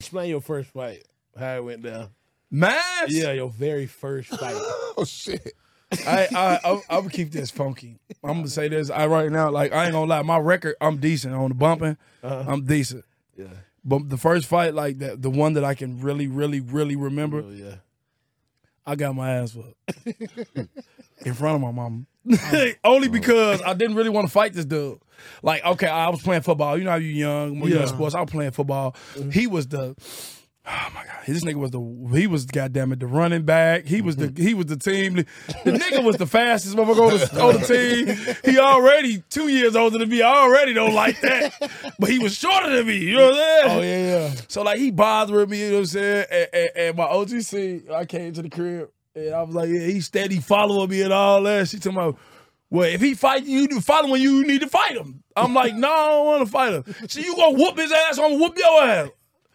Explain your first fight. How it went down. Mass? Yeah, your very first fight. Oh shit. I I I, I would keep this funky. I'm gonna say this. I right now, like I ain't gonna lie, my record, I'm decent on the bumping. Uh-huh. I'm decent. Yeah. But the first fight, like that, the one that I can really, really, really remember, Oh yeah. I got my ass whooped in front of my mama. Only because I didn't really want to fight this dude. Like, okay, I was playing football. You know how you young, when you're in sports. I was playing football. Mm-hmm. He was the. Oh my god, this nigga was the he was goddamn it the running back. He was the mm-hmm. he was the team. The nigga was the fastest motherfucker on the, on the team. He already two years older than me. I already don't like that, but he was shorter than me. You know what I'm saying? Oh yeah, yeah. So like he bothering me, you know what I'm saying? And, and, and my OGC, I came to the crib and I was like, yeah, he steady following me and all that. She told me, well, if he fight you, following you, you need to fight him. I'm like, no, I don't want to fight him. So you gonna whoop his ass, I'm gonna whoop your ass.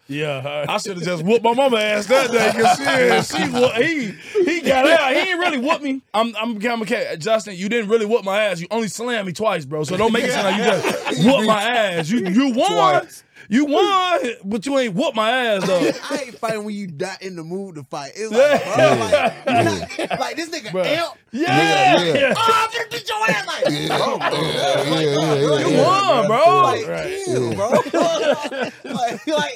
Yeah. I should have just whooped my mama ass that day because she, she whoop- he he got out. He ain't really whoop me. I'm I'm I'm okay. Justin, you didn't really whoop my ass. You only slammed me twice, bro. So don't make it sound like you just whoop my ass. You you won. Twice. You won, but you ain't whoop my ass though. I ain't fighting when you not in the mood to fight. It's like, bro, like, like, like this nigga amp. Yeah, Yeah, yeah. Oh, I'm gonna beat your ass like, Yeah, oh, yeah, yeah, yeah, yeah, You yeah. won, bro. like, Right. chill, bro. like, like,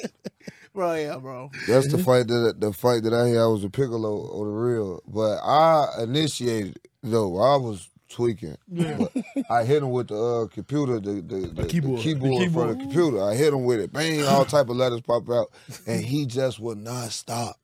bro, yeah, bro. That's the fight that the fight that I had. I was a piccolo on the real, but I initiated it, though. I was tweaking. But I hit him with the uh, computer, the, the, the, keyboard. the keyboard, The for the computer. I hit him with it. Bang! All type of letters pop out, and he just would not stop.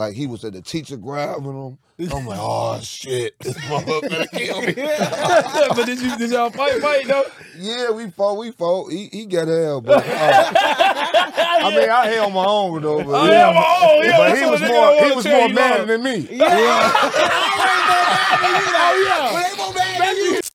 Like he was at the teacher grabbing him. I'm like, oh shit, this motherfucker kill me. but did you did y'all fight fight though? Yeah, we fought, we fought. He, he got hell, but uh, I mean I held my own though. But, I yeah. held my own, yeah. But he was more oh, he was more mad than me. Yeah. yeah. yeah. yeah.